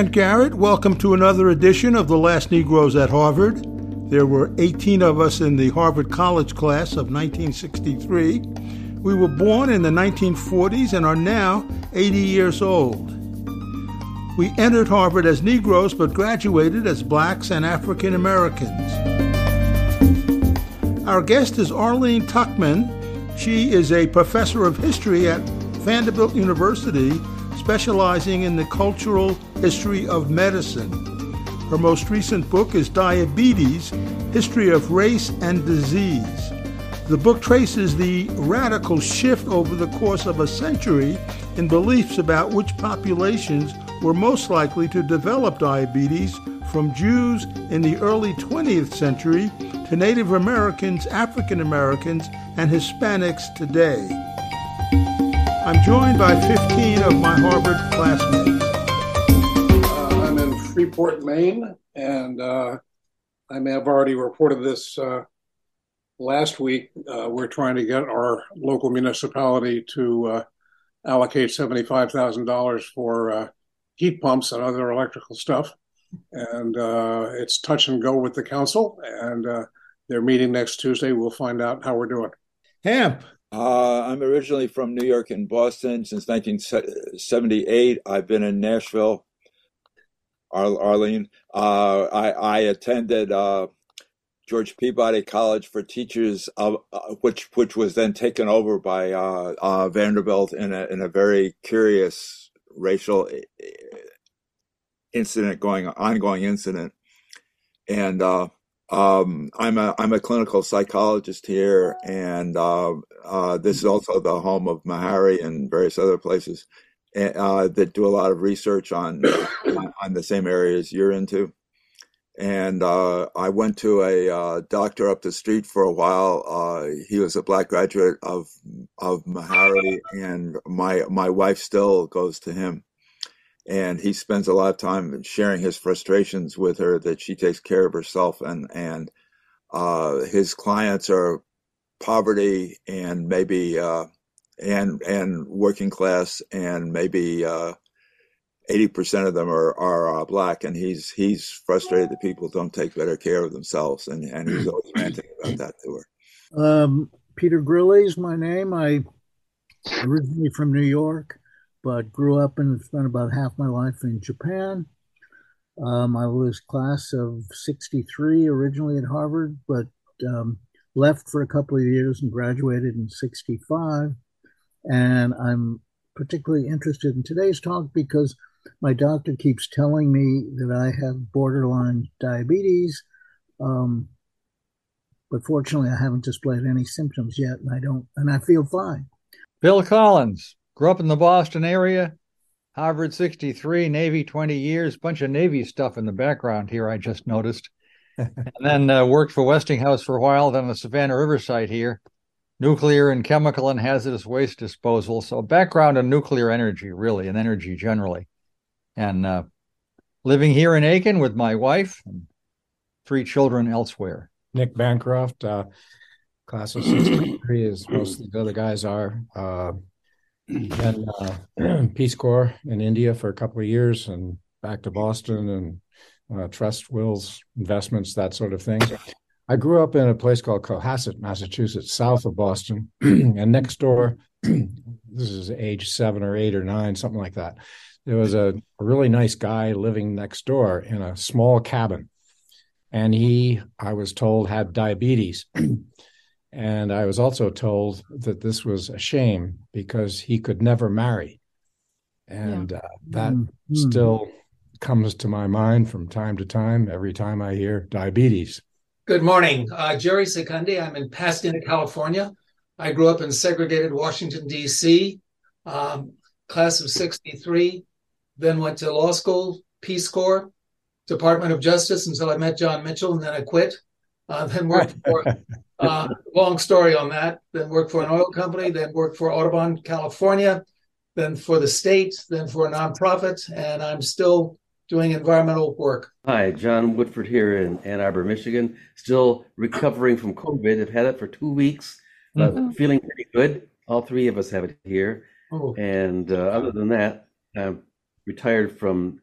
Kent Garrett. Welcome to another edition of The Last Negroes at Harvard. There were 18 of us in the Harvard College class of 1963. We were born in the 1940s and are now 80 years old. We entered Harvard as Negroes but graduated as blacks and African Americans. Our guest is Arleen Tuchman. She is a professor of history at Vanderbilt University, specializing in the cultural history of medicine. Her most recent book is Diabetes History of Race and Disease. The book traces the radical shift over the course of a century in beliefs about which populations were most likely to develop diabetes from Jews in the early 20th century to Native Americans, African Americans, and Hispanics today. I'm joined by 15 of my Harvard classmates. Uh, I'm in Freeport, Maine, and uh, I may have already reported this uh, last week. Uh, we're trying to get our local municipality to uh, allocate seventy-five thousand dollars for uh, heat pumps and other electrical stuff, and uh, it's touch and go with the council. And they're meeting next Tuesday. We'll find out how we're doing. Hamp. I'm originally from New York and Boston since 1978. I've been in Nashville Arleen. Uh, I, I, attended uh, George Peabody College for Teachers, uh, which which was then taken over by uh, uh, Vanderbilt in a in a very curious racial incident going ongoing incident, and uh, um, I'm a I'm a clinical psychologist here, and this is also the home of Meharry and various other places uh, that do a lot of research on on the same areas you're into. And uh, I went to a uh, doctor up the street for a while. Uh, he was a black graduate of of Meharry, and my my wife still goes to him. And he spends a lot of time sharing his frustrations with her that she takes care of herself, and and uh, his clients are poverty and maybe uh, and and working class, and maybe uh, eighty uh, percent of them are are uh, black. And he's he's frustrated that people don't take better care of themselves, and and he's always ranting about that to her. Um, Peter Grilli is my name. I originally from New York, but grew up and spent about half my life in Japan. Um, I was class of 63 originally at Harvard, but um, left for a couple of years and graduated in 65. And I'm particularly interested in today's talk because my doctor keeps telling me that I have borderline diabetes. Um, but fortunately, I haven't displayed any symptoms yet, and I don't, and I feel fine. Bill Collins grew up in the Boston area, Harvard 63, Navy 20 years, bunch of Navy stuff in the background here, I just noticed. And then uh, worked for Westinghouse for a while, then the Savannah River Site here nuclear and chemical and hazardous waste disposal. So background in nuclear energy, really, and energy generally. And uh, living here in Aiken with my wife and three children elsewhere. Nick Bancroft, uh, class of 63, as most of the other guys are. Uh, then uh, Peace Corps in India for a couple of years and back to Boston and uh, trust wills, investments, that sort of thing. I grew up in a place called Cohasset, Massachusetts, south of Boston, and next door, this is age seven or eight or nine, something like that. There was a, a really nice guy living next door in a small cabin, and he, I was told, had diabetes. and I was also told that this was a shame because he could never marry. And yeah. uh, that mm-hmm. still comes to my mind from time to time, every time I hear diabetes. Good morning. Uh, Jerry Secundi. I'm in Pasadena, California. I grew up in segregated Washington, D.C., um, class of 63, then went to law school, Peace Corps, Department of Justice until I met John Mitchell, and then I quit. Uh, then worked for, uh, long story on that, then worked for an oil company, then worked for Audubon, California, then for the state, then for a nonprofit, and I'm still doing environmental work. Hi, John Woodford here in Ann Arbor, Michigan. Still recovering from COVID. I've had it for two weeks, but mm-hmm. feeling pretty good. All three of us have it here. Oh. And uh, other than that, I'm retired from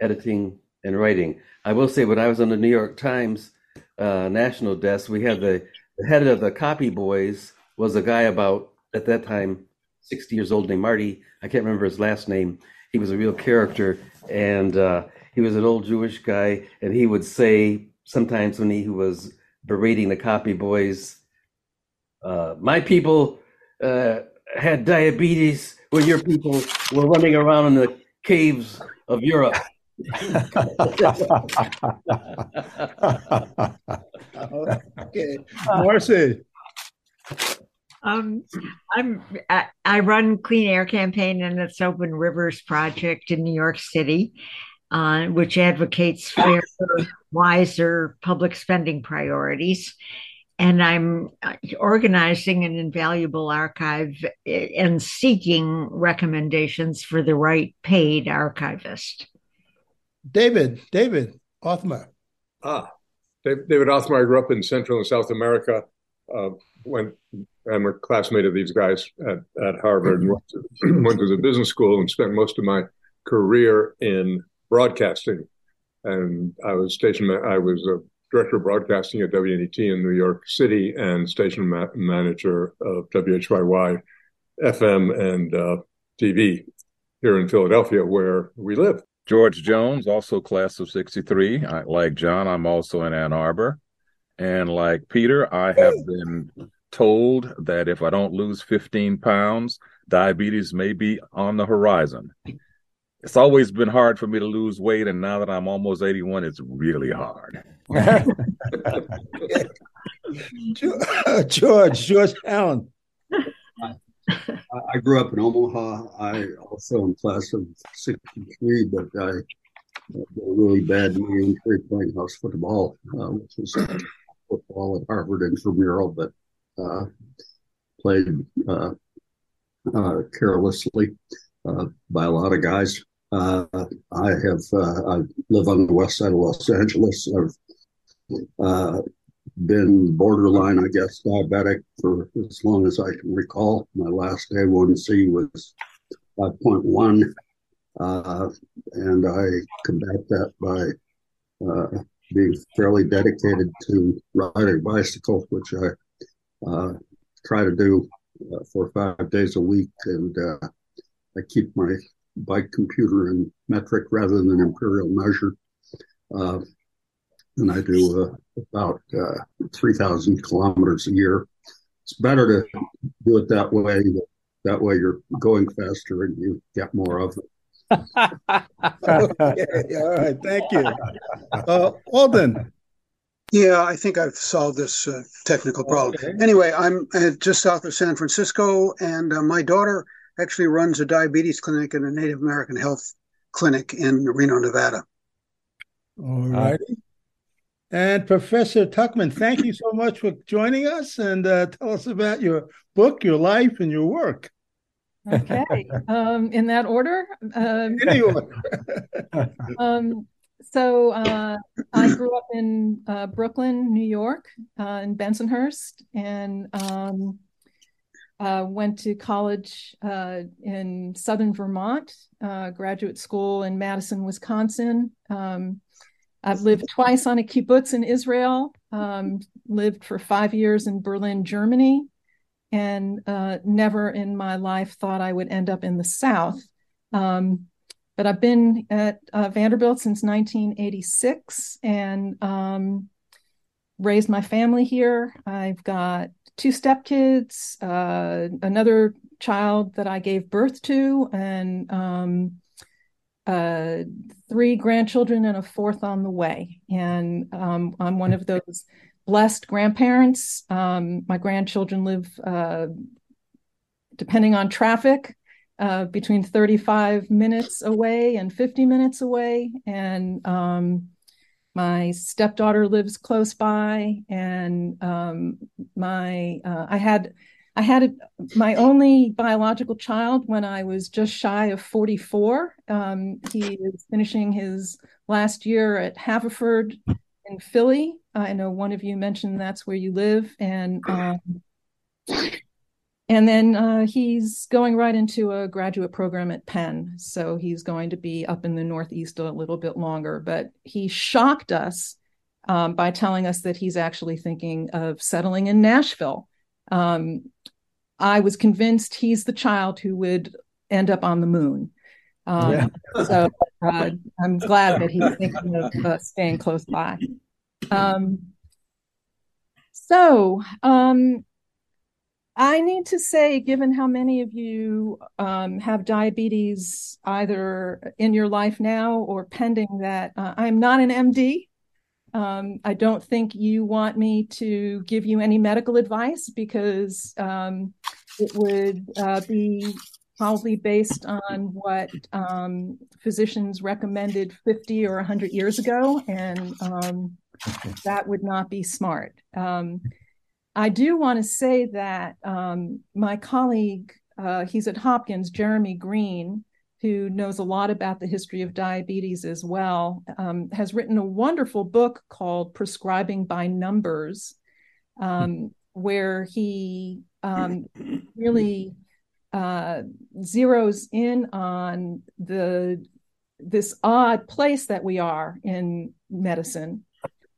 editing and writing. I will say, when I was on the New York Times uh, national desk, we had the, the head of the copy boys was a guy about at that time 60 years old named Marty. I can't remember his last name. He was a real character, and uh, he was an old Jewish guy, and he would say sometimes when he was berating the copy boys, uh, "My people uh, had diabetes when your people were running around in the caves of Europe." okay, Marcy. Um, I'm I, I, run Clean Air Campaign and its Open Rivers Project in New York City, uh, which advocates fairer, wiser public spending priorities. And I'm uh, organizing an invaluable archive eh, and seeking recommendations for the right paid archivist. David, David Othmer. Ah, David Othmer. I grew up in Central and South America. Uh, went I'm a classmate of these guys at, at Harvard and went to, went to the business school and spent most of my career in broadcasting. And I was station I was a director of broadcasting at WNET in New York City and station ma- manager of WHYY FM and uh, TV here in Philadelphia, where we live. George Jones, also class of 63. I, like John, I'm also in Ann Arbor. And like Peter, I have been told that if I don't lose 15 pounds, diabetes may be on the horizon. It's always been hard for me to lose weight, and now that I'm almost 81, it's really hard. George, George Allen. I grew up in Omaha. I also am class of 63, but I had a really bad knee injury playing house football, uh, which was football at Harvard intramural, but uh, played uh, uh, carelessly by a lot of guys. I have I live on the west side of Los Angeles. I've been borderline, I guess, diabetic for as long as I can recall. My last A1C was 5.1, uh, and I combat that by uh, being fairly dedicated to riding bicycle, which I uh, try to do uh, or five days a week, and uh, I keep my bike computer in metric rather than imperial measure. Uh, and I do uh, about uh, 3,000 kilometers a year. It's better to do it that way. That way you're going faster and you get more of it. okay, all right, thank you. Uh, Alden. Yeah, I think I've solved this uh, technical problem. Okay. Anyway, I'm uh, just south of San Francisco, and uh, my daughter actually runs a diabetes clinic and a Native American health clinic in Reno, Nevada. All right. And Professor Tuchman, thank you so much for joining us and uh, tell us about your book, your life, and your work. Okay, um, in that order. Um, in order. um, so uh, I grew up in uh, Brooklyn, New York, uh, in Bensonhurst, and um, uh, went to college uh, in southern Vermont, uh, graduate school in Madison, Wisconsin. Um, I've lived twice on a kibbutz in Israel, um, lived for five years in Berlin, Germany, and never in my life thought I would end up in the South. Um, but I've been at uh, Vanderbilt since 1986 and um, raised my family here. I've got two stepkids, uh, another child that I gave birth to, and um, uh, three grandchildren and a fourth on the way. And um, I'm one of those blessed grandparents. Um, my grandchildren live, uh, depending on traffic, uh, between 35 minutes away and 50 minutes away. And um, my stepdaughter lives close by. And um, my uh, I had I had a, my only biological child when I was just shy of 44. Um, he is finishing his last year at Haverford in Philly. I know one of you mentioned that's where you live, and um, and then uh, he's going right into a graduate program at Penn. So he's going to be up in the Northeast a little bit longer. But he shocked us um, by telling us that he's actually thinking of settling in Nashville. Um, I was convinced he's the child who would end up on the moon. Um, yeah. so uh, I'm glad that he's thinking of uh, staying close by. Um, so um, I need to say, given how many of you um, have diabetes either in your life now or pending, that uh, I'm not an MD. Um, I don't think you want me to give you any medical advice because um, it would uh, be probably based on what um, physicians recommended 50 or 100 years ago, and um, that would not be smart. I do want to say that um, my colleague, uh, he's at Hopkins, Jeremy Greene, who knows a lot about the history of diabetes as well, um, has written a wonderful book called Prescribing by Numbers, um, where he um, really uh, zeroes in on the this odd place that we are in medicine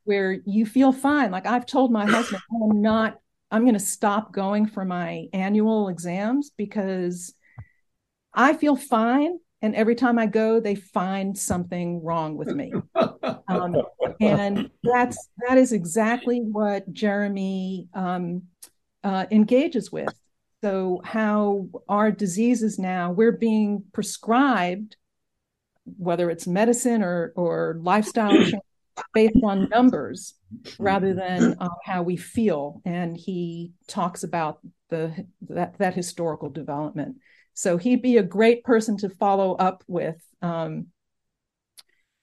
where you feel fine. Like I've told my husband, I'm not, I'm going to stop going for my annual exams because I feel fine. And every time I go, they find something wrong with me. Um, and that's, that is exactly what Jeremy um, uh, engages with. So, how our diseases now, we're being prescribed, whether it's medicine or, or lifestyle change based on numbers rather than uh, how we feel. And he talks about the that that historical development. So he'd be a great person to follow up with um,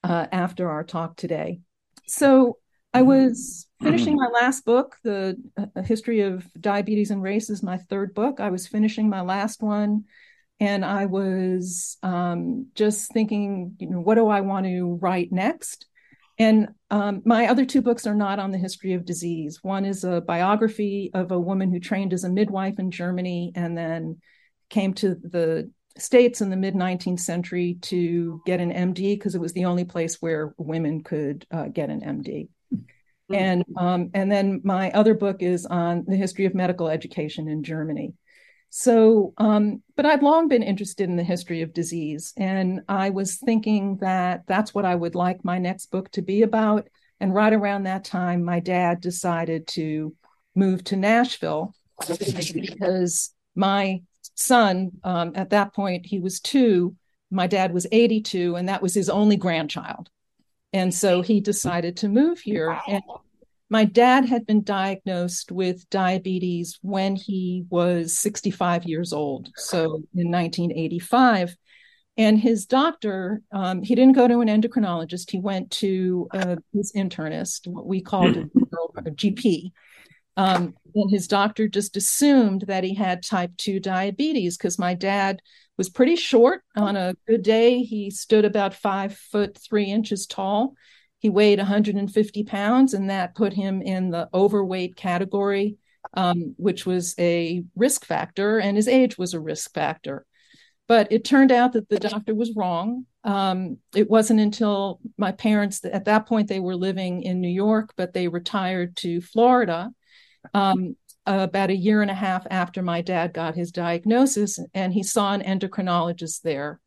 uh, after our talk today. So I was finishing my last book, the uh, history of diabetes and race is my third book. I was finishing my last one, and I was um, just thinking, you know, what do I want to write next? And um, my other two books are not on the history of disease. One is a biography of a woman who trained as a midwife in Germany and then came to the States in the mid 19th century to get an MD because it was the only place where women could uh, get an MD. Mm-hmm. And um, and then my other book is on the history of medical education in Germany. So, um, but I'd long been interested in the history of disease, and I was thinking that that's what I would like my next book to be about. And right around that time, my dad decided to move to Nashville because my son, um, at that point, he was two. My dad was 82, and that was his only grandchild. And so he decided to move here. And my dad had been diagnosed with diabetes when he was 65 years old, so in 1985. And his doctor, um, he didn't go to an endocrinologist. He went to uh, his internist, what we called a, GP. Um, and his doctor just assumed that he had type 2 diabetes because my dad was pretty short. On a good day, he stood about five foot three inches tall. He weighed 150 pounds, and that put him in the overweight category, um, which was a risk factor, and his age was a risk factor. But it turned out that the doctor was wrong. Um, it wasn't until my parents, at that point, they were living in New York, but they retired to Florida um, about a year and a half after my dad got his diagnosis, and he saw an endocrinologist there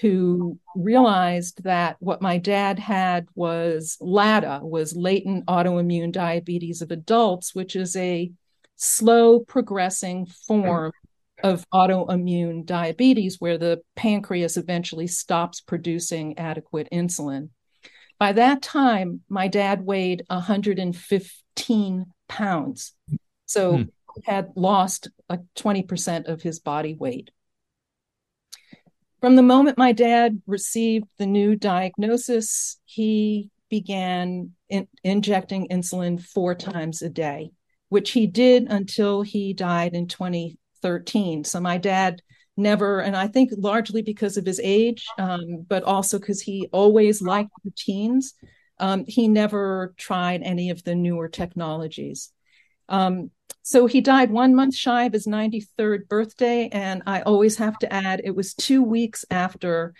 who realized that what my dad had was LADA, was latent autoimmune diabetes of adults, which is a slow progressing form of autoimmune diabetes where the pancreas eventually stops producing adequate insulin. By that time, my dad weighed 115 pounds. So hmm. had lost like 20% of his body weight. From the moment my dad received the new diagnosis, he began in- injecting insulin four times a day, which he did until he died in 2013. So my dad never, and I think largely because of his age, um, but also because he always liked routines, um, he never tried any of the newer technologies. Um, so he died one month shy of his 93rd birthday. And I always have to add, it was two weeks after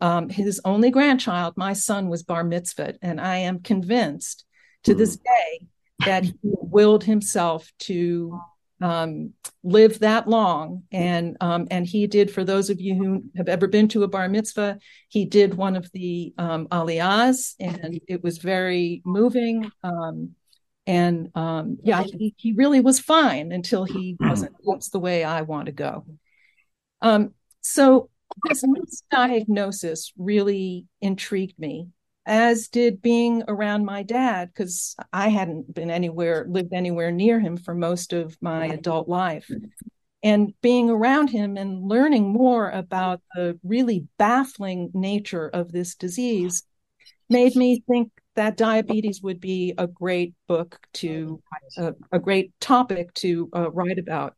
um, his only grandchild, my son, was bar mitzvahed. And I am convinced to this day that he willed himself to um, live that long. And um, and he did, for those of you who have ever been to a bar mitzvah, he did one of the um, aliyahs, and it was very moving. Um, and um, yeah, he, he really was fine until he wasn't. That's the way I want to go. Um, so this misdiagnosis really intrigued me, as did being around my dad, because I hadn't been anywhere, lived anywhere near him for most of my adult life. And being around him and learning more about the really baffling nature of this disease made me think that diabetes would be a great book to, uh, a great topic to uh, write about.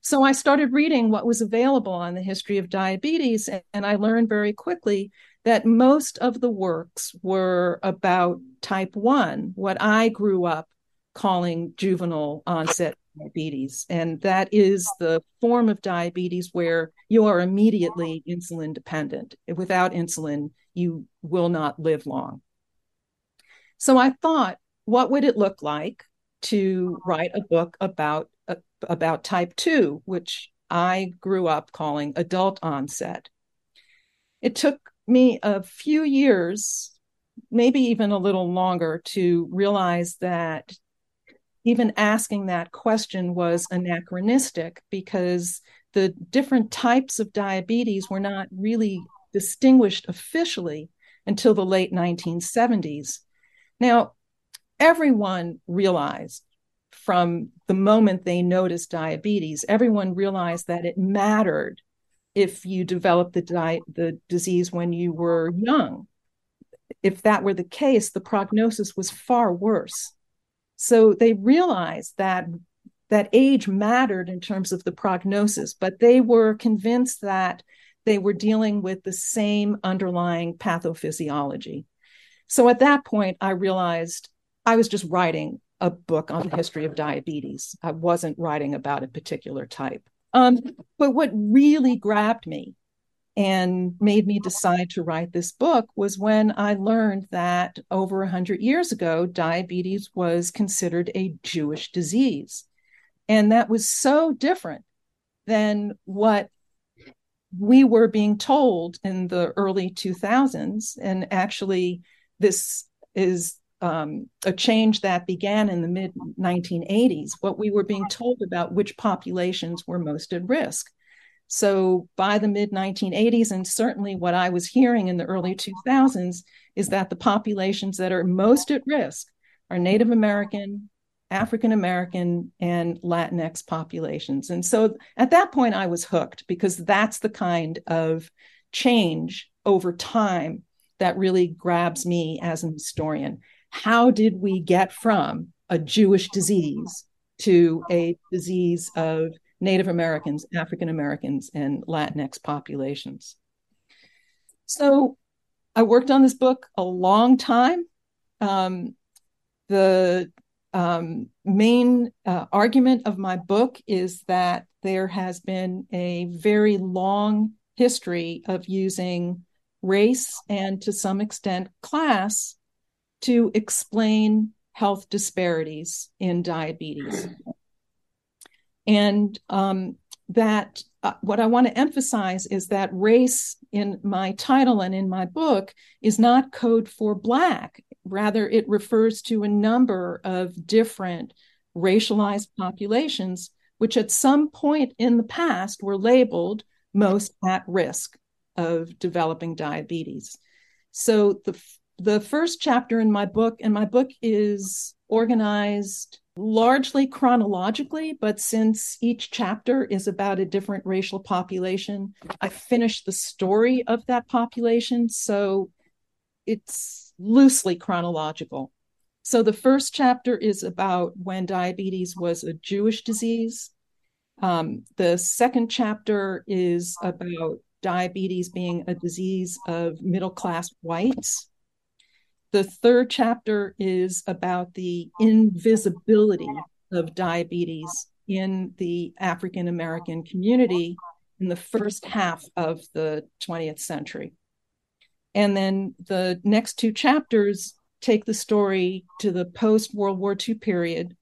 So I started reading what was available on the history of diabetes, and I learned very quickly that most of the works were about type 1, what I grew up calling juvenile onset diabetes. And that is the form of diabetes where you are immediately insulin dependent. Without insulin, you will not live long. So I thought, what would it look like to write a book about uh, about type 2, which I grew up calling adult onset. It took me a few years, maybe even a little longer, to realize that even asking that question was anachronistic because the different types of diabetes were not really distinguished officially until the late 1970s. Now, everyone realized from the moment they noticed diabetes, everyone realized that it mattered if you developed the, di- the disease when you were young. If that were the case, the prognosis was far worse. So they realized that that age mattered in terms of the prognosis, but they were convinced that they were dealing with the same underlying pathophysiology. So at that point, I realized I was just writing a book on the history of diabetes. I wasn't writing about a particular type. Um, but what really grabbed me and made me decide to write this book was when I learned that over 100 years ago, diabetes was considered a Jewish disease. And that was so different than what we were being told in the early 2000s. And actually, this is um, a change that began in the mid 1980s, what we were being told about which populations were most at risk. So by the mid 1980s, and certainly what I was hearing in the early 2000s, is that the populations that are most at risk are Native American, African American, and Latinx populations. And so at that point, I was hooked because that's the kind of change over time that really grabs me as an historian how did we get from a Jewish disease to a disease of Native Americans, African Americans, and Latinx populations? So I worked on this book a long time. Um, the um, main uh, argument of my book is that there has been a very long history of using race and to some extent class to explain health disparities in diabetes. And um, that uh, what I want to emphasize is that race in my title and in my book is not code for Black. Rather, it refers to a number of different racialized populations, which at some point in the past were labeled most at risk of developing diabetes. So the the first chapter in my book, and my book is organized largely chronologically, but since each chapter is about a different racial population, I finished the story of that population. So it's loosely chronological. So the first chapter is about when diabetes was a Jewish disease. Um, the second chapter is about diabetes being a disease of middle class whites. The third chapter is about the invisibility of diabetes in the African American community in the first half of the 20th century. And then the next two chapters take the story to the post World War II period.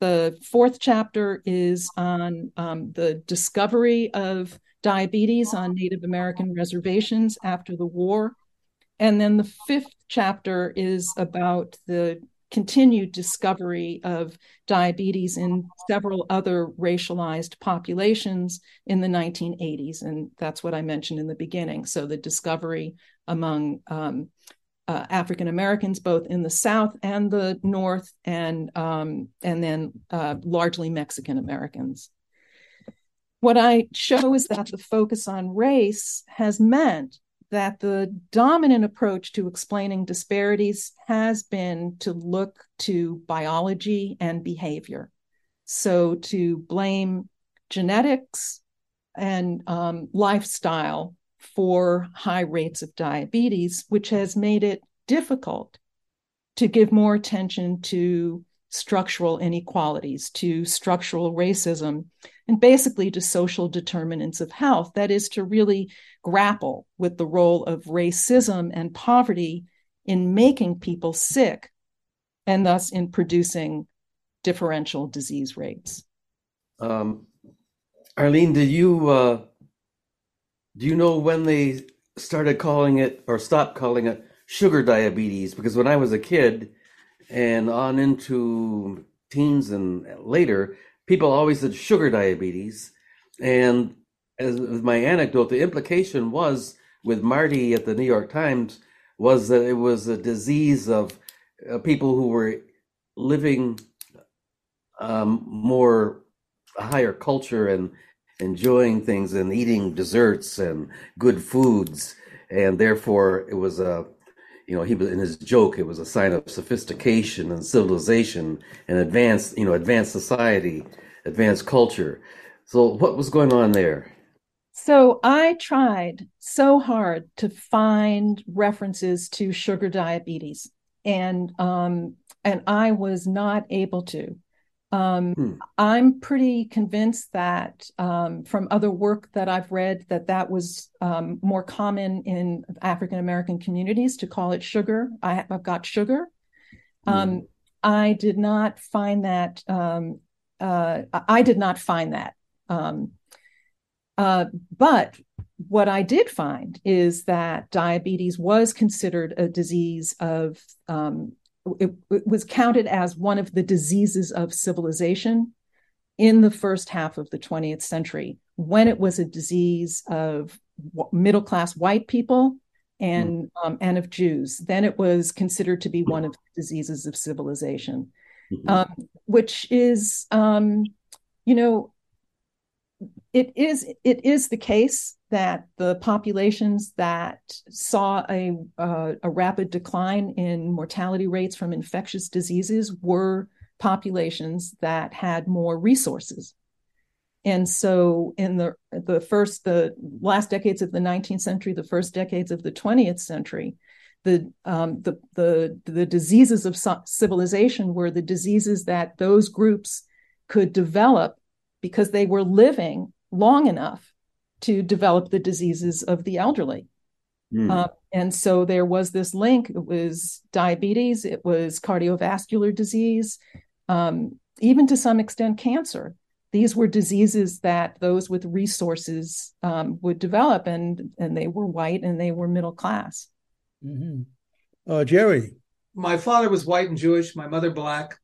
The fourth chapter is on um, the discovery of diabetes on Native American reservations after the war. And then the fifth chapter is about the continued discovery of diabetes in several other racialized populations in the 1980s. And that's what I mentioned in the beginning. So the discovery among um, uh, African Americans, both in the South and the North, and um, and then uh, largely Mexican Americans. What I show is that the focus on race has meant that the dominant approach to explaining disparities has been to look to biology and behavior. So to blame genetics and um, lifestyle for high rates of diabetes, which has made it difficult to give more attention to structural inequalities, to structural racism, and basically to social determinants of health. That is, to really grapple with the role of racism and poverty in making people sick and thus in producing differential disease rates. Um, Arleen, did you uh, do you know when they started calling it or stopped calling it sugar diabetes? Because when I was a kid and on into teens and later, people always said sugar diabetes. And as my anecdote, the implication was with Marty at the New York Times was that it was a disease of uh, people who were living um, more higher culture and enjoying things and eating desserts and good foods, and therefore it was a you know he was in his joke it was a sign of sophistication and civilization and advanced you know advanced society advanced culture. So what was going on there? So i tried so hard to find references to sugar diabetes. And um and i was not able to um, hmm. I'm pretty convinced that um, from other work that I've read that that was um, more common in African American communities to call it sugar. I, have got sugar. Hmm. I did not find that. Um, uh, I did not find that. Um, uh, but what I did find is that diabetes was considered a disease of um, it, it was counted as one of the diseases of civilization in the first half of the 20th century when it was a disease of middle class white people and mm. um, and of Jews. Then it was considered to be one of the diseases of civilization, mm-hmm. um, which is, um, you know, it is it is the case that the populations that saw a uh, a rapid decline in mortality rates from infectious diseases were populations that had more resources. And so in the the first the last decades of the 19th century, the first decades of the 20th century, the um, the the the diseases of civilization were the diseases that those groups could develop because they were living long enough to develop the diseases of the elderly. Mm. Uh, and so there was this link. It was diabetes, it was cardiovascular disease, um, even to some extent cancer. These were diseases that those with resources um, would develop, and and they were white and they were middle class. Mm-hmm. Uh, Jerry, my father was white and Jewish. My mother black.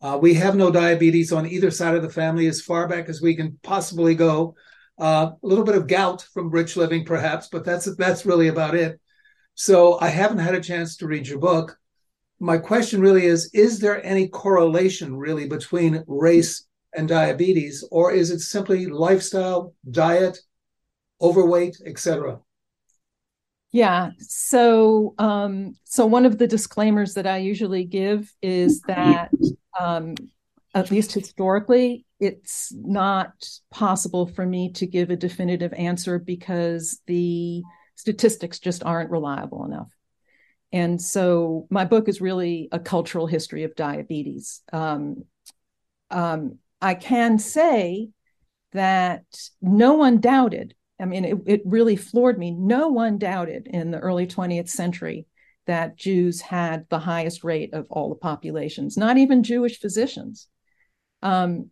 Uh, we have no diabetes on either side of the family as far back as we can possibly go. Uh, a little bit of gout from rich living, perhaps, but that's that's really about it. So I haven't had a chance to read your book. My question really is: Is there any correlation really between race and diabetes, or is it simply lifestyle, diet, overweight, etc.? Yeah. So, um, so one of the disclaimers that I usually give is that um, at least historically, it's not possible for me to give a definitive answer because the statistics just aren't reliable enough. And so my book is really a cultural history of diabetes. Um, um, I can say that no one doubted. I mean, it, it really floored me. No one doubted in the early 20th century that Jews had the highest rate of all the populations, not even Jewish physicians. Um,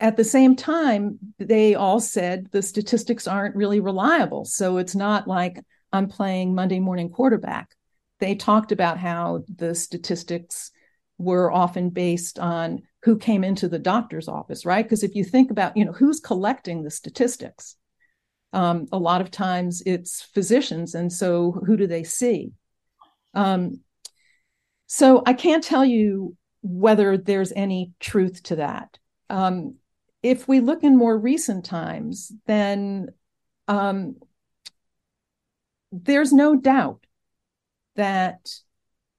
at the same time, they all said the statistics aren't really reliable. So it's not like I'm playing Monday morning quarterback. They talked about how the statistics were often based on who came into the doctor's office, right? Because if you think about, you know, who's collecting the statistics, um, a lot of times it's physicians. And so who do they see? Um, so I can't tell you whether there's any truth to that. Um, if we look in more recent times, then um, there's no doubt that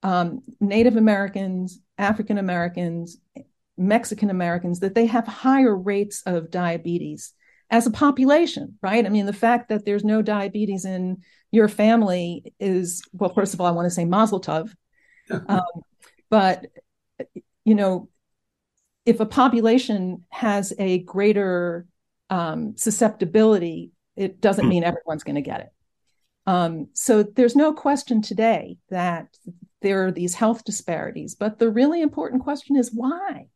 um, Native Americans, African Americans, Mexican Americans, that they have higher rates of diabetes as a population, right? I mean, the fact that there's no diabetes in your family is, well, first of all, I want to say mazel tov. um, but, you know, if a population has a greater um, susceptibility, it doesn't mean everyone's going to get it. Um, so there's no question today that there are these health disparities, but the really important question is why?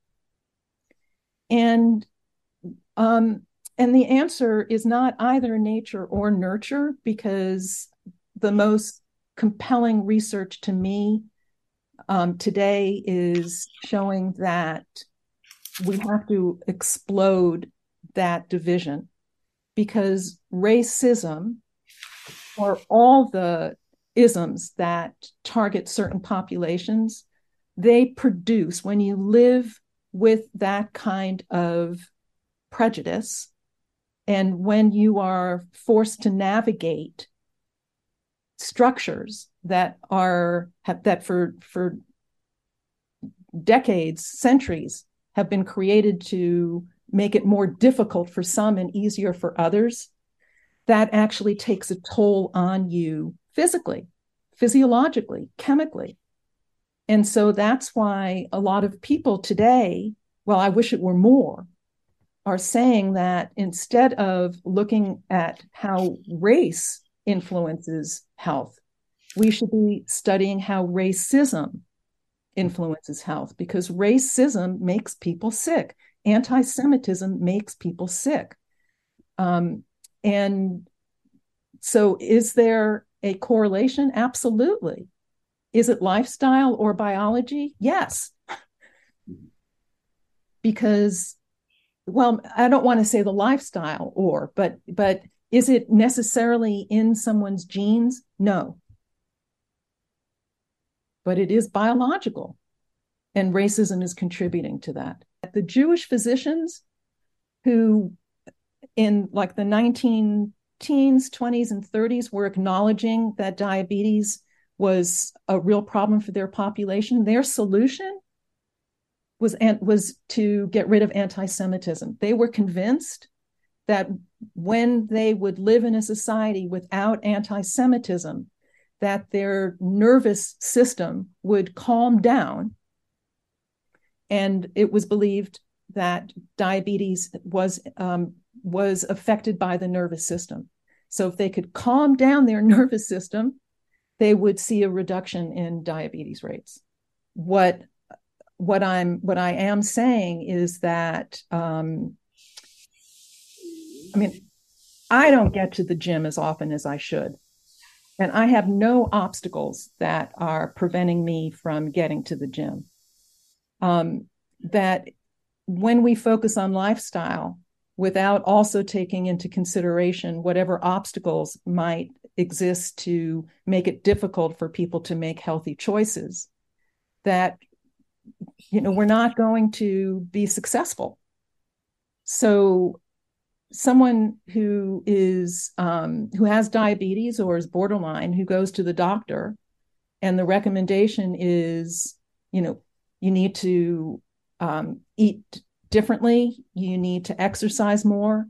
And um, and the answer is not either nature or nurture because the most compelling research to me um, today is showing that we have to explode that division because racism or all the isms that target certain populations they produce when you live with that kind of prejudice and when you are forced to navigate structures that are that for for decades centuries have been created to make it more difficult for some and easier for others that actually takes a toll on you physically physiologically chemically. And so that's why a lot of people today well i wish it were more are saying that instead of looking at how race influences health, we should be studying how racism influences health because racism makes people sick. Anti Semitism makes people sick. Um, and so, is there a correlation? Absolutely. Is it lifestyle or biology? Yes. Because well i don't want to say the lifestyle or but but is it necessarily in someone's genes no but it is biological and racism is contributing to that the jewish physicians who in like the 19 teens 20s and 30s were acknowledging that diabetes was a real problem for their population their solution was was to get rid of anti-Semitism. They were convinced that when they would live in a society without anti-Semitism, that their nervous system would calm down, and it was believed that diabetes was um, was affected by the nervous system. So if they could calm down their nervous system, they would see a reduction in diabetes rates. What what I'm what I am saying is that um, I mean I don't get to the gym as often as I should. And I have no obstacles that are preventing me from getting to the gym. Um, that when we focus on lifestyle without also taking into consideration whatever obstacles might exist to make it difficult for people to make healthy choices, that you know we're not going to be successful so someone who is um, who has diabetes or is borderline who goes to the doctor and the recommendation is you know you need to um, eat differently you need to exercise more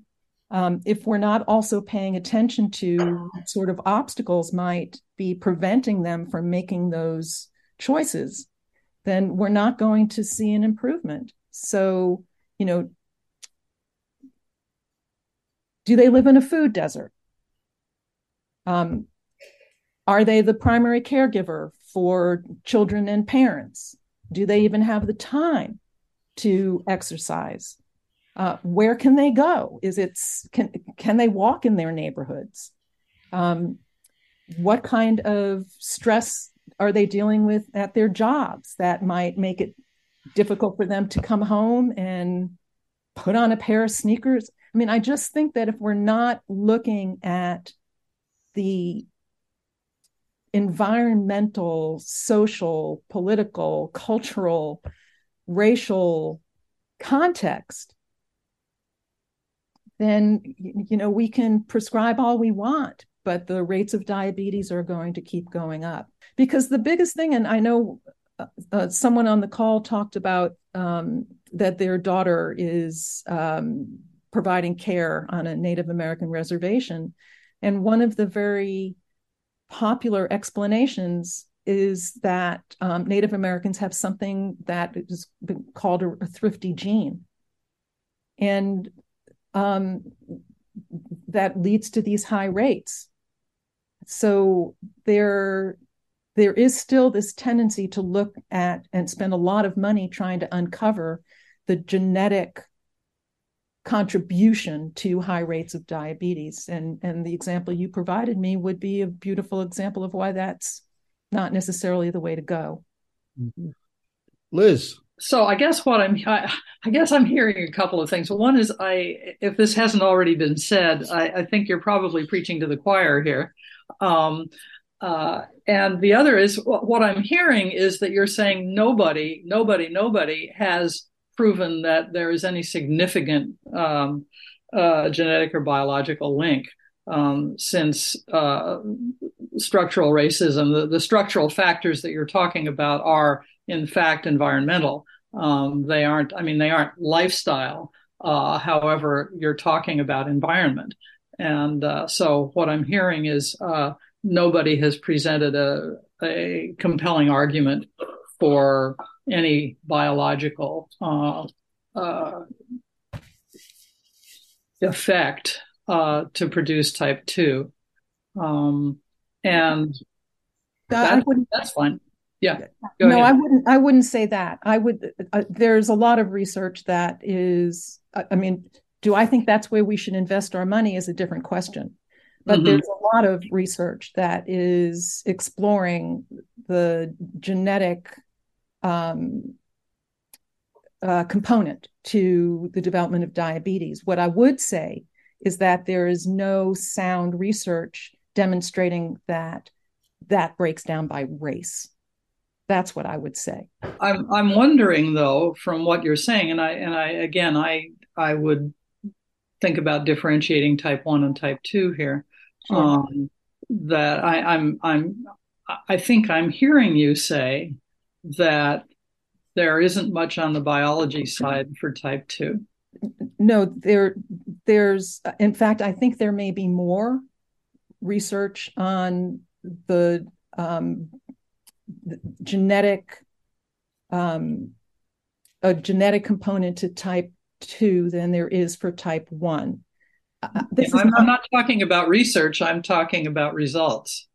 um, if we're not also paying attention to sort of obstacles might be preventing them from making those choices then we're not going to see an improvement. So, you know, do they live in a food desert? Um, are they the primary caregiver for children and parents? Do they even have the time to exercise? Uh, where can they go? Is it can can they walk in their neighborhoods? Um, what kind of stress are they dealing with at their jobs that might make it difficult for them to come home and put on a pair of sneakers? I mean, I just think that if we're not looking at the environmental, social, political, cultural, racial context, then you know we can prescribe all we want, but the rates of diabetes are going to keep going up. Because the biggest thing, and I know uh, uh, someone on the call talked about um, that their daughter is um, providing care on a Native American reservation, and one of the very popular explanations is that um, Native Americans have something that is called a, a thrifty gene. And um, that leads to these high rates. So there, there is still this tendency to look at and spend a lot of money trying to uncover the genetic contribution to high rates of diabetes. And, and the example you provided me would be a beautiful example of why that's not necessarily the way to go. Mm-hmm. Liz. So I guess what I'm I, I, guess I'm hearing a couple of things. One is I if this hasn't already been said, I, I think you're probably preaching to the choir here. Um, uh, and the other is what I'm hearing is that you're saying nobody, nobody, nobody has proven that there is any significant um, uh, genetic or biological link um, since uh, structural racism, the, the, structural factors that you're talking about are in fact environmental. Um, they aren't, I mean, they aren't lifestyle. Uh, however, you're talking about environment. And uh, so what I'm hearing is uh, nobody has presented a, a compelling argument for any biological uh, uh, effect uh, to produce type 2. Um, and that, that's fine. Yeah. no, ahead. I wouldn't. I wouldn't say that. I would. Uh, there's a lot of research that is. I mean, do I think that's where we should invest our money? Is a different question. But mm-hmm. there's a lot of research that is exploring the genetic um, uh, component to the development of diabetes. What I would say is that there is no sound research demonstrating that that breaks down by race. That's what I would say. I'm I'm wondering though, from what you're saying, and I and I again I I would think about differentiating type one and type two here. Sure. Um, that I, I'm I'm I think I'm hearing you say that there isn't much on the biology side for type 2 no there there's in fact i think there may be more research on the, um, the genetic um, a genetic component to type 2 than there is for type 1 uh, I'm, not, I'm, not, talking about research i'm talking about results.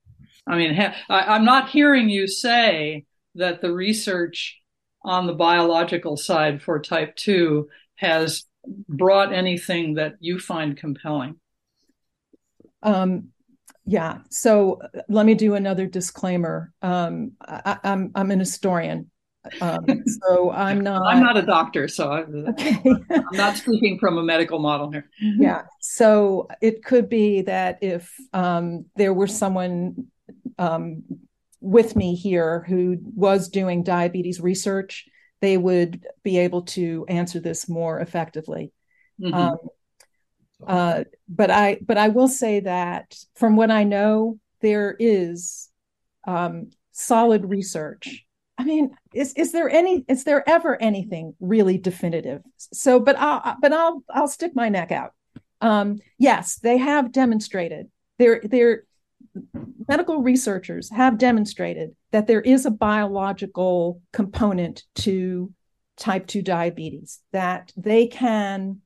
I mean ha- I, i'm not hearing you say that the research on the biological side for type 2 has brought anything that you find compelling? Um, yeah. So let me do another disclaimer. Um, I, am I'm, I'm an historian. Um, so I'm not. I'm not a doctor, so I'm, okay. I'm not speaking from a medical model here. Yeah. So it could be that if um, there were someone um, with me here who was doing diabetes research, they would be able to answer this more effectively. Mm-hmm. Um, uh, but I but I will say that from what I know, there is um, solid research. I mean, is is there any is there ever anything really definitive? So, but I'll but I'll I'll stick my neck out. Um, yes, they have demonstrated there there medical researchers have demonstrated that there is a biological component to type 2 diabetes, that they can,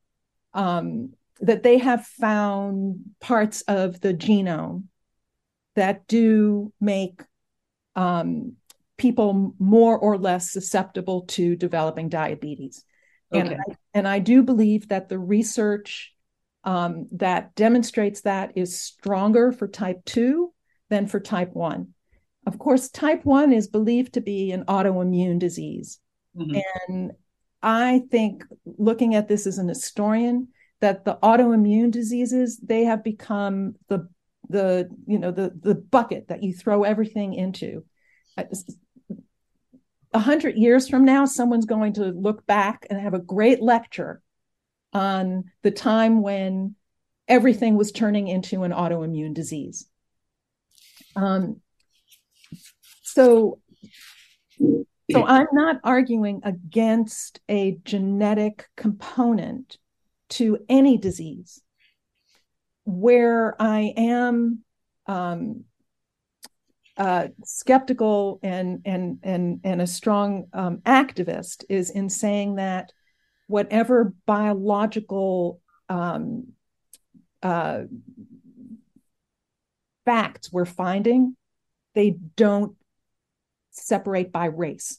um, that they have found parts of the genome that do make um, people more or less susceptible to developing diabetes. Okay. And, I, and I do believe that the research um, that demonstrates that is stronger for type 2 than for type 1. Of course, type 1 is believed to be an autoimmune disease. Mm-hmm. And I think looking at this as an historian, that the autoimmune diseases, they have become the the you know the the bucket that you throw everything into. A hundred years from now, someone's going to look back and have a great lecture on the time when everything was turning into an autoimmune disease. Um, so, so I'm not arguing against a genetic component to any disease. Where I am um, uh, skeptical and and and and a strong um, activist is in saying that whatever biological um, uh, facts we're finding, they don't separate by race.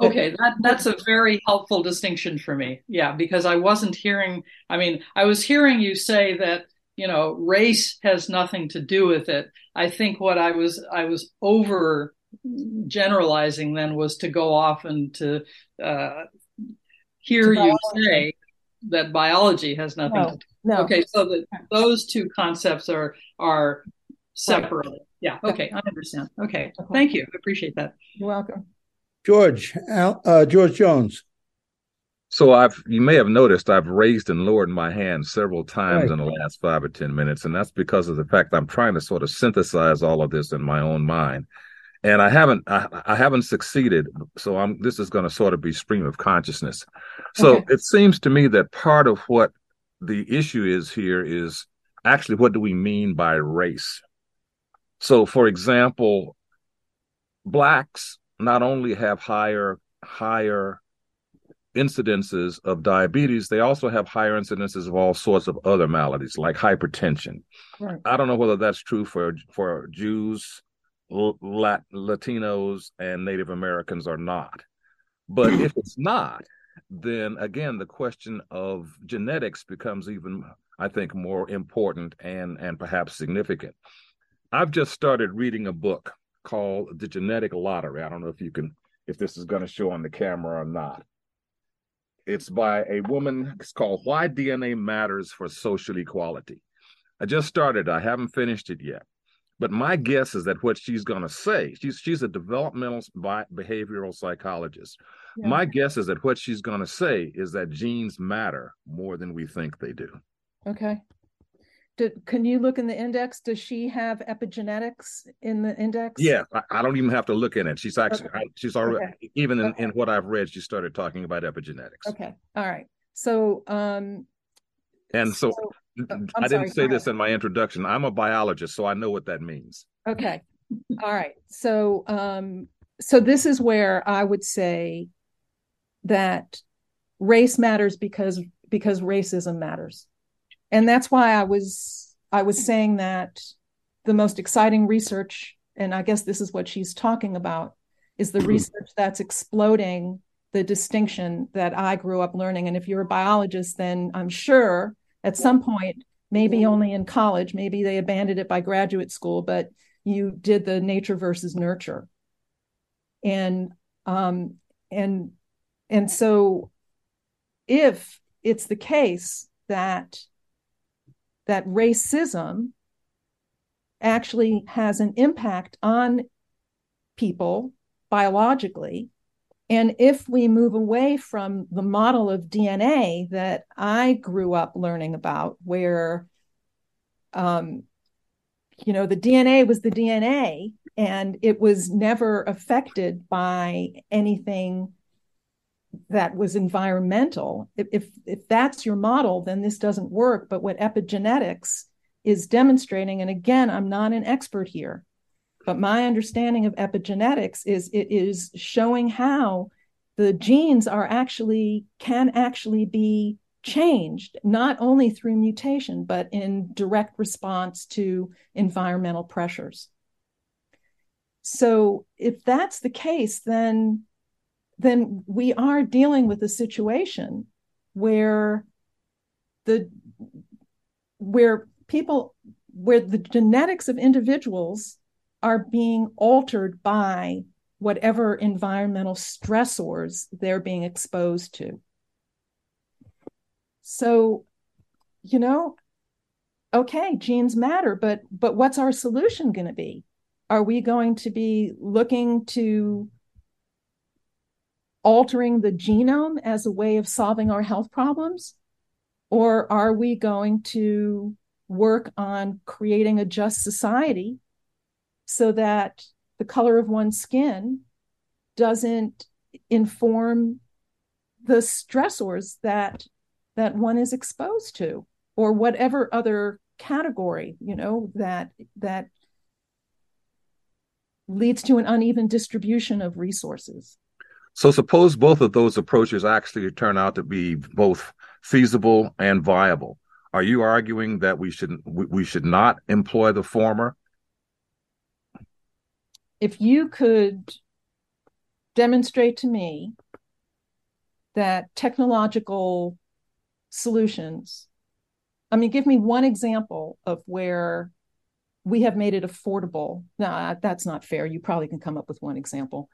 Okay, that, that's a very helpful distinction for me. Yeah, because I wasn't hearing, I mean, I was hearing you say that, you know, race has nothing to do with it. I think what I was, I was over generalizing then was to go off and to uh, hear you say that biology has nothing no, to do. No. Okay, so that those two concepts are are separate. Yeah. Okay, I understand. Okay, thank you. I appreciate that. You're welcome. George, uh, George Jones. So I've you may have noticed I've raised and lowered my hand several times Right. in the last five or ten minutes, and that's because of the fact I'm trying to sort of synthesize all of this in my own mind. And I haven't I, I haven't succeeded. So I'm this is gonna sort of be stream of consciousness. So Okay. it seems to me that part of what the issue is here is actually what do we mean by race? So for example, blacks not only have higher higher incidences of diabetes, they also have higher incidences of all sorts of other maladies like hypertension. Right. I don't know whether that's true for for Jews, Latinos, and Native Americans are not. But if it's not, then again the question of genetics becomes even, I think, more important and and perhaps significant. I've just started reading a book called The Genetic Lottery. I don't know if you can, if this is going to show on the camera or not. It's by a woman. It's called Why DNA Matters for Social Equality. I just started. I haven't finished it yet. But my guess is that what she's going to say, she's she's a developmental bi- behavioral psychologist. Yeah. My guess is that what she's going to say is that genes matter more than we think they do. Okay. Did, can you look in the index? Does she have epigenetics in the index? Yeah, I, I don't even have to look in it. She's actually, Okay. I, she's already, Okay. even in, in what I've read, she started talking about epigenetics. Okay. All right. So, um, And so, So, I'm I didn't say go this in my introduction. I'm a biologist, so I know what that means. okay. All right. So, um, so this is where I would say that race matters because because racism matters. And that's why I was I was saying that the most exciting research and I guess this is what she's talking about is the research that's exploding the distinction that I grew up learning and if you're a biologist then I'm sure at some point maybe only in college maybe they abandoned it by graduate school but you did the nature versus nurture. And um and and so if it's the case that that racism actually has an impact on people biologically and if we move away from the model of DNA that I grew up learning about, where, um, you know, the DNA was the DNA and it was never affected by anything that was environmental. If, if, if that's your model, then this doesn't work. But what epigenetics is demonstrating, and again, I'm not an expert here, but my understanding of epigenetics is it is showing how the genes are actually can actually be changed not only through mutation but in direct response to environmental pressures. So if that's the case then then we are dealing with a situation where the where people where the genetics of individuals are being altered by whatever environmental stressors they're being exposed to so you know okay genes matter but but what's our solution going to be are we going to be looking to altering the genome as a way of solving our health problems? Or are we going to work on creating a just society so that the color of one's skin doesn't inform the stressors that that one is exposed to or whatever other category you know that that leads to an uneven distribution of resources so suppose both of those approaches actually turn out to be both feasible and viable. Are you arguing that we should we should not employ the former? If you could demonstrate to me that technological solutions I mean give me one example of where we have made it affordable. No, that's not fair. You probably can come up with one example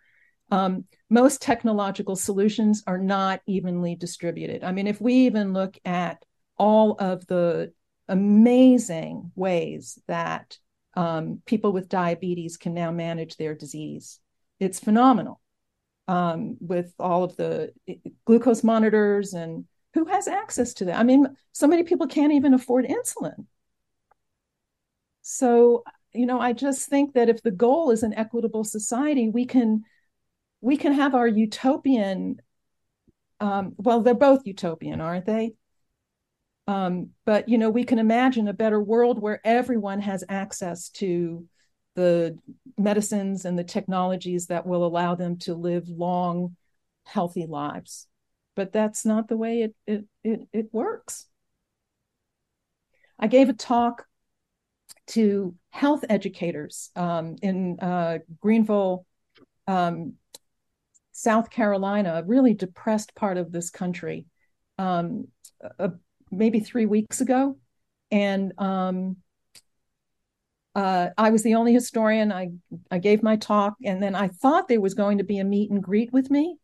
um, most technological solutions are not evenly distributed. I mean, if we even look at all of the amazing ways that um, people with diabetes can now manage their disease, it's phenomenal. Um, with all of the glucose monitors and who has access to that? I mean, so many people can't even afford insulin. So, you know, I just think that if the goal is an equitable society, we can we can have our utopian um, well they're both utopian aren't they um, but you know we can imagine a better world where everyone has access to the medicines and the technologies that will allow them to live long healthy lives. But that's not the way it it it, it works. I gave a talk to health educators um, in uh, greenville um, South Carolina, a really depressed part of this country, um, uh, maybe three weeks ago. And um, uh, I was the only historian. I, I gave my talk, and then I thought there was going to be a meet and greet with me.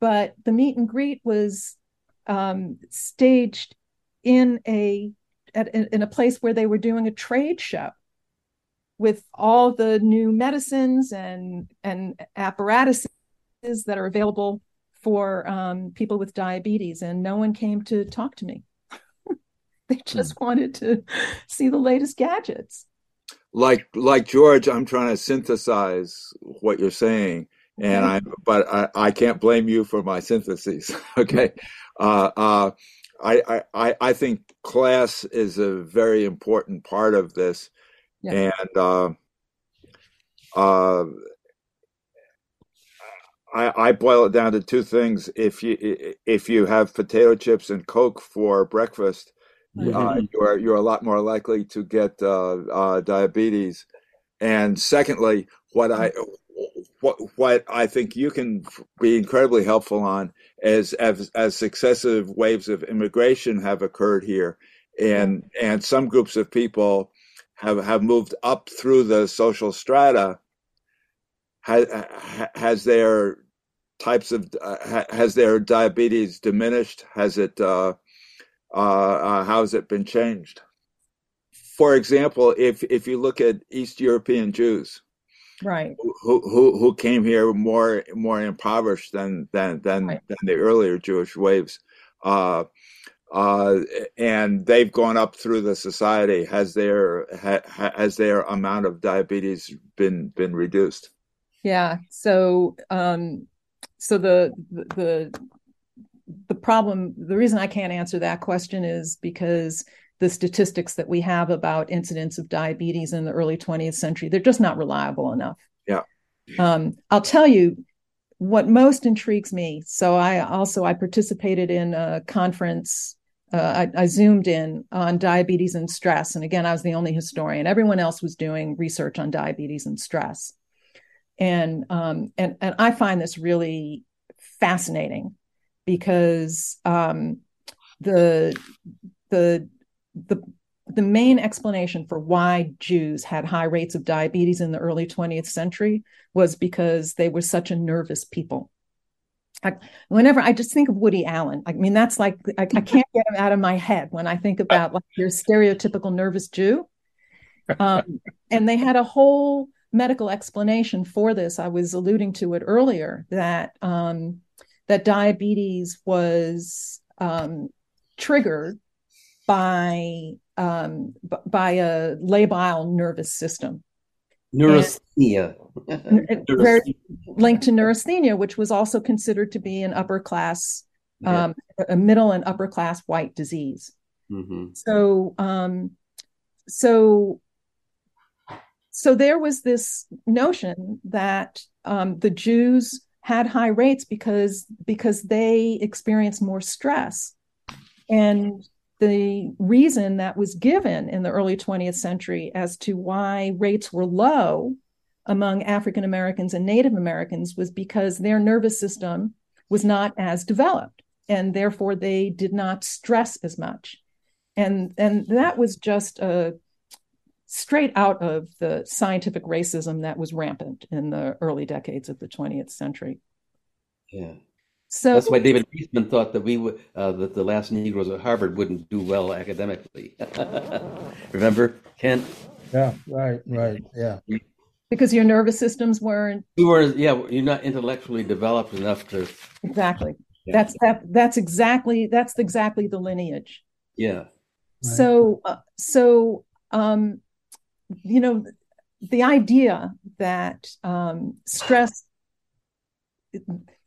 But the meet and greet was um, staged in a at, in a place where they were doing a trade show with all the new medicines and and apparatuses that are available for um, people with diabetes, and no one came to talk to me. they just hmm. wanted to see the latest gadgets. Like like George, I'm trying to synthesize what you're saying, and I but I, I can't blame you for my syntheses. okay, uh, uh, I, I I think class is a very important part of this, yeah. and uh, uh, I, I boil it down to two things. If you if you have potato chips and Coke for breakfast, mm-hmm. uh, you're you're a lot more likely to get uh, uh, diabetes. And secondly, what I what what I think you can be incredibly helpful on is as as successive waves of immigration have occurred here, and and some groups of people have have moved up through the social strata has, has their types of uh, has their diabetes diminished? Has it uh, uh, uh, how has it been changed? For example, if if you look at East European Jews, right, who who who came here more more impoverished than than than, right. than the earlier Jewish waves. Uh, uh, and they've gone up through the society. Has their ha, has their amount of diabetes been been reduced? Yeah. So um, so the the the problem the reason i can't answer that question is because the statistics that we have about incidence of diabetes in the early 20th century they're just not reliable enough yeah um, i'll tell you what most intrigues me. So I also I participated in a conference. Uh, I, I, zoomed in on diabetes and stress, and again, I was the only historian. Everyone else was doing research on diabetes and stress, and um, and and I find this really fascinating because um, the the the the main explanation for why Jews had high rates of diabetes in the early 20th century was because they were such a nervous people. I, whenever I just think of Woody Allen, I mean, that's like, I, I, can't get him out of my head when I think about like your stereotypical nervous Jew. Um, and they had a whole medical explanation for this. I was alluding to it earlier that, um, that diabetes was um, triggered by um, by a labile nervous system. Neurasthenia. linked to neurasthenia, which was also considered to be an upper class, yeah. um, a middle and upper class white disease. Mm-hmm. So, um, so, so there was this notion that um, the Jews had high rates because because they experienced more stress, and the reason that was given in the early 20th century as to why rates were low among African Americans and Native Americans was because their nervous system was not as developed and therefore they did not stress as much. And, and that was just a straight out of the scientific racism that was rampant in the early decades of the 20th century. Yeah. So that's why David Eastman thought that we would uh, that the last Negroes at Harvard wouldn't do well academically. Remember, Kent? Yeah, right, right, yeah. Because your nervous systems weren't. You were, yeah. You're not intellectually developed enough to. Exactly. Yeah. That's that. That's exactly. That's exactly the lineage. Yeah. Right. So, uh, so, um, you know, the idea that um, stress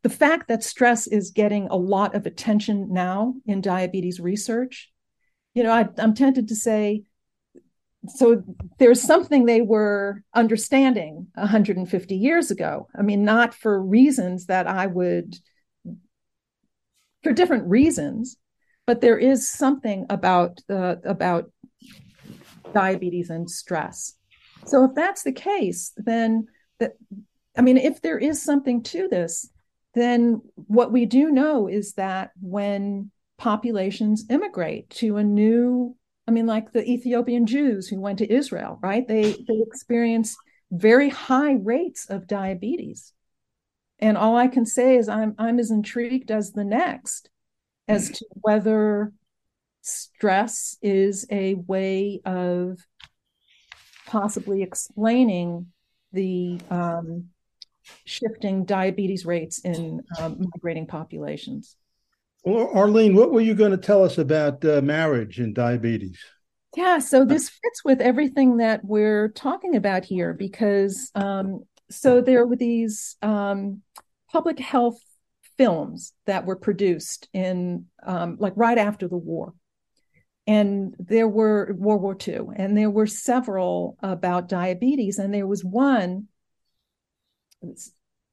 the fact that stress is getting a lot of attention now in diabetes research, you know, I, I'm tempted to say, so there's something they were understanding 150 years ago. I mean, not for reasons that I would, for different reasons, but there is something about about diabetes and stress. So if that's the case, then that I mean, if there is something to this, then what we do know is that when populations immigrate to a new i mean like the ethiopian jews who went to israel right they they experience very high rates of diabetes and all i can say is i'm i'm as intrigued as the next as to whether stress is a way of possibly explaining the um, shifting diabetes rates in um, migrating populations. Well, Arleen, what were you going to tell us about uh, marriage and diabetes? Yeah, so this fits with everything that we're talking about here because um, so there were these um, public health films that were produced in um, like right after the war. And there were World War II, and there were several about diabetes, and there was one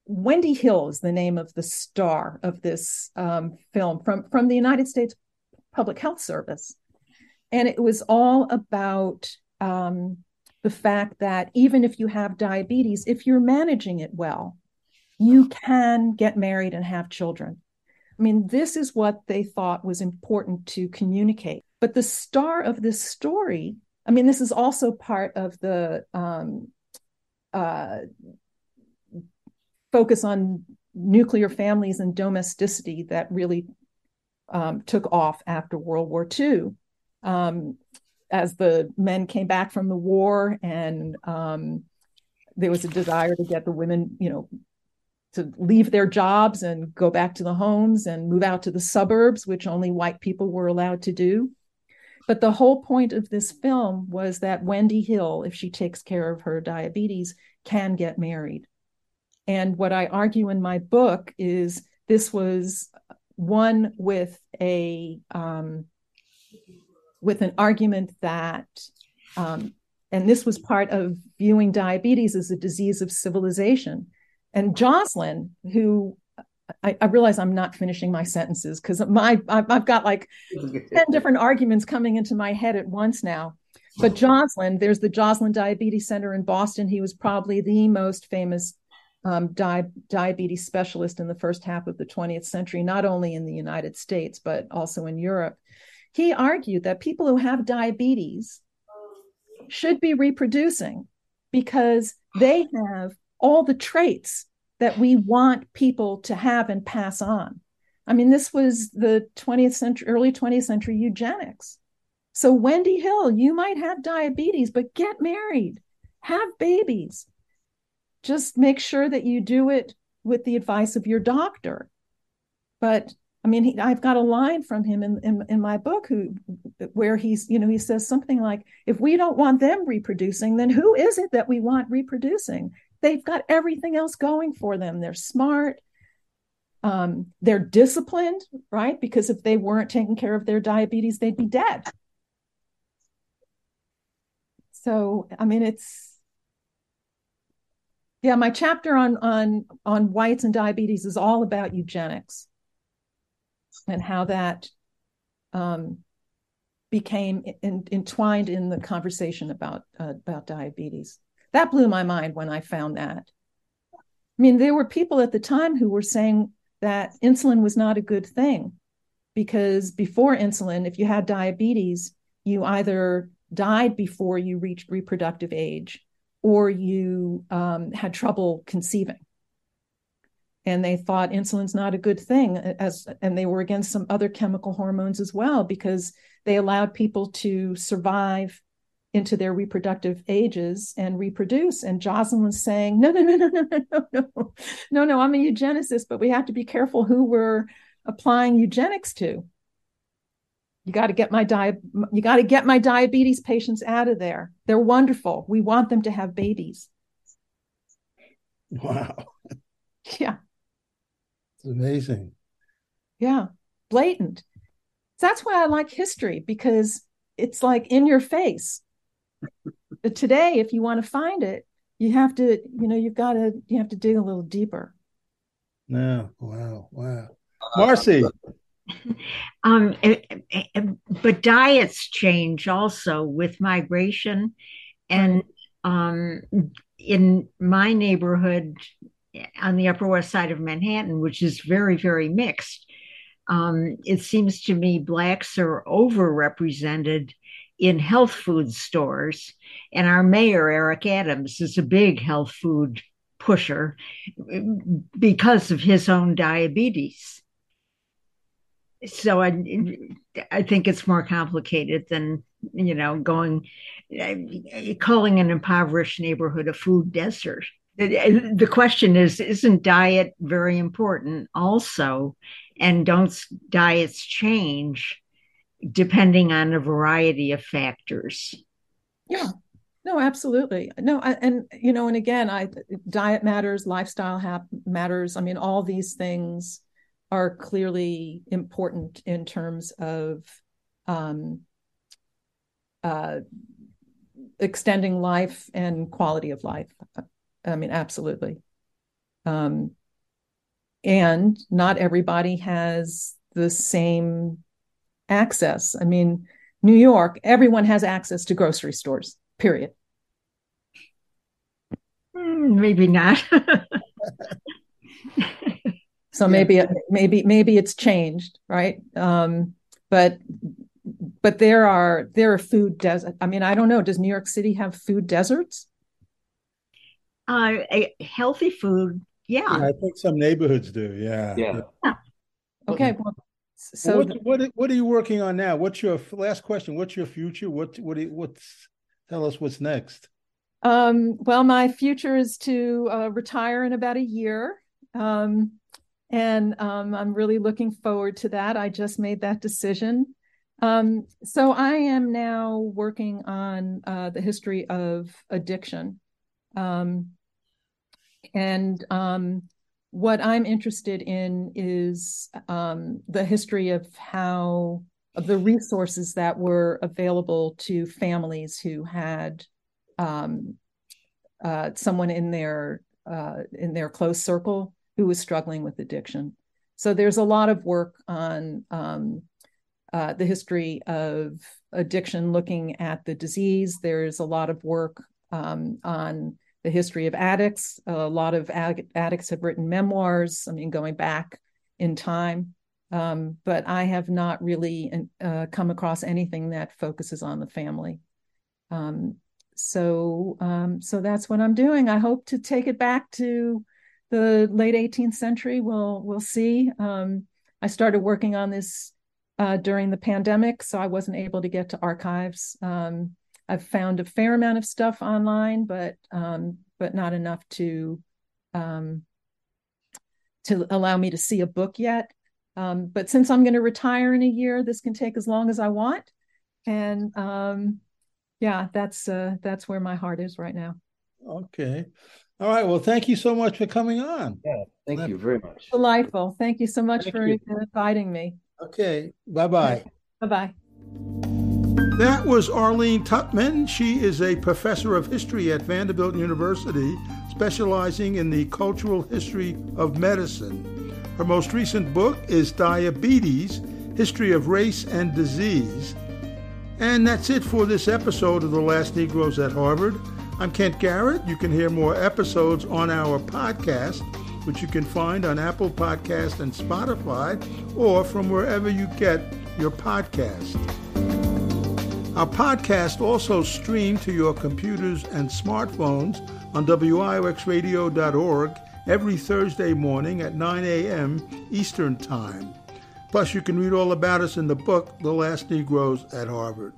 Wendy Hill is the name of the star of this um, film from, from the United States Public Health Service. And it was all about um, the fact that even if you have diabetes, if you're managing it well, you can get married and have children. I mean, this is what they thought was important to communicate. But the star of this story, I mean, this is also part of the um, uh, focus on nuclear families and domesticity that really um, took off after World War II. Um, as the men came back from the war and um, there was a desire to get the women, you know, to leave their jobs and go back to the homes and move out to the suburbs, which only white people were allowed to do. But the whole point of this film was that Wendy Hill, if she takes care of her diabetes, can get married. And what I argue in my book is this was one with a um, with an argument that, um, and this was part of viewing diabetes as a disease of civilization, and Joslin, who I, I, realize I'm not finishing my sentences because my I've got like ten different arguments coming into my head at once now. But Joslin, there's the Joslin Diabetes Center in Boston. He was probably the most famous um, di- diabetes specialist in the first half of the 20th century, not only in the United States, but also in Europe. He argued that people who have diabetes should be reproducing because they have all the traits that we want people to have and pass on. I mean, this was the 20th century, early 20th century eugenics. So, Wendy Hill, you might have diabetes, but get married, have babies. Just make sure that you do it with the advice of your doctor. But I mean, he, I've got a line from him in, in, in my book who, where he's, you know, he says something like, if we don't want them reproducing, then who is it that we want reproducing? They've got everything else going for them. They're smart. Um, they're disciplined, right? Because if they weren't taking care of their diabetes, they'd be dead. So, I mean, it's, yeah, my chapter on on on whites and diabetes is all about eugenics and how that um, became in, entwined in the conversation about uh, about diabetes. That blew my mind when I found that. I mean, there were people at the time who were saying that insulin was not a good thing because before insulin, if you had diabetes, you either died before you reached reproductive age or you um, had trouble conceiving and they thought insulin's not a good thing as and they were against some other chemical hormones as well because they allowed people to survive into their reproductive ages and reproduce. And Joslin was saying no no no no no no no no no no, i'm a eugenicist but we have to be careful who we're applying eugenics to. You got to get my di- you got to get my diabetes patients out of there. They're wonderful. We want them to have babies. Wow. Yeah. It's amazing. Yeah, blatant. That's why I like history because it's like in your face. But today, if you want to find it, you have to, you know, you've got to, you have to dig a little deeper. Yeah. Wow. Wow. Marcy. um, it, it, but diets change also with migration, and um, in my neighborhood, on the Upper West Side of Manhattan, which is very, very mixed. Um, it seems to me blacks are overrepresented in health food stores, and our mayor Eric Adams is a big health food pusher because of his own diabetes. So I, I think it's more complicated than you know going calling an impoverished neighborhood a food desert. The question is isn't diet very important also? And don't diets change depending on a variety of factors. Yeah. No absolutely. No I, and you know and again i diet matters lifestyle matters. I mean all these things are clearly important in terms of um, uh, extending life and quality of life. I mean, absolutely. Um, and not everybody has the same access. I mean, New York, everyone has access to grocery stores, period. Hmm, maybe not. so maybe maybe maybe it's changed, right? Um, but but there are there are food desert. I mean, I don't know. Does New York City have food deserts? Uh, a healthy food, yeah. yeah. I think some neighborhoods do. Yeah. Yeah. yeah. Okay. Well, so what, what, what are you working on now? What's your last question? What's your future? What what you, what's tell us what's next? Um, well, my future is to uh, retire in about a year. Um, and um, I'm really looking forward to that. I just made that decision. Um, so I am now working on uh, the history of addiction. Um, and um, what I'm interested in is um, the history of how of the resources that were available to families who had um, uh, someone in their uh, in their close circle who was struggling with addiction. So there's a lot of work on um, uh, the history of addiction, looking at the disease. There's a lot of work um, on the history of addicts. A lot of ag- addicts have written memoirs, I mean, going back in time. Um, but I have not really uh, come across anything that focuses on the family. Um, so, um, so that's what I'm doing. I hope to take it back to the late 18th century. We'll we'll see. Um, I started working on this uh, during the pandemic, so I wasn't able to get to archives. Um, I've found a fair amount of stuff online, but um, but not enough to um, to allow me to see a book yet. Um, but since I'm going to retire in a year, this can take as long as I want, and um, yeah, that's uh, that's where my heart is right now. Okay. All right. Well, thank you so much for coming on. Yeah, thank you very much. Delightful. Thank you so much Thank for you. inviting me. Okay. Bye bye. Bye bye. That was Arleen Tuchman. She is a professor of history at Vanderbilt University, specializing in the cultural history of medicine. Her most recent book is Diabetes History of Race and Disease. And that's it for this episode of The Last Negroes at Harvard. I'm Kent Garrett. You can hear more episodes on our podcast, which you can find on Apple Podcast and Spotify, or from wherever you get your podcast. Our podcast also streamed to your computers and smartphones on WIOXradio.org every Thursday morning at 9 a.m. Eastern Time. Plus, you can read all about us in the book, The Last Negroes at Harvard.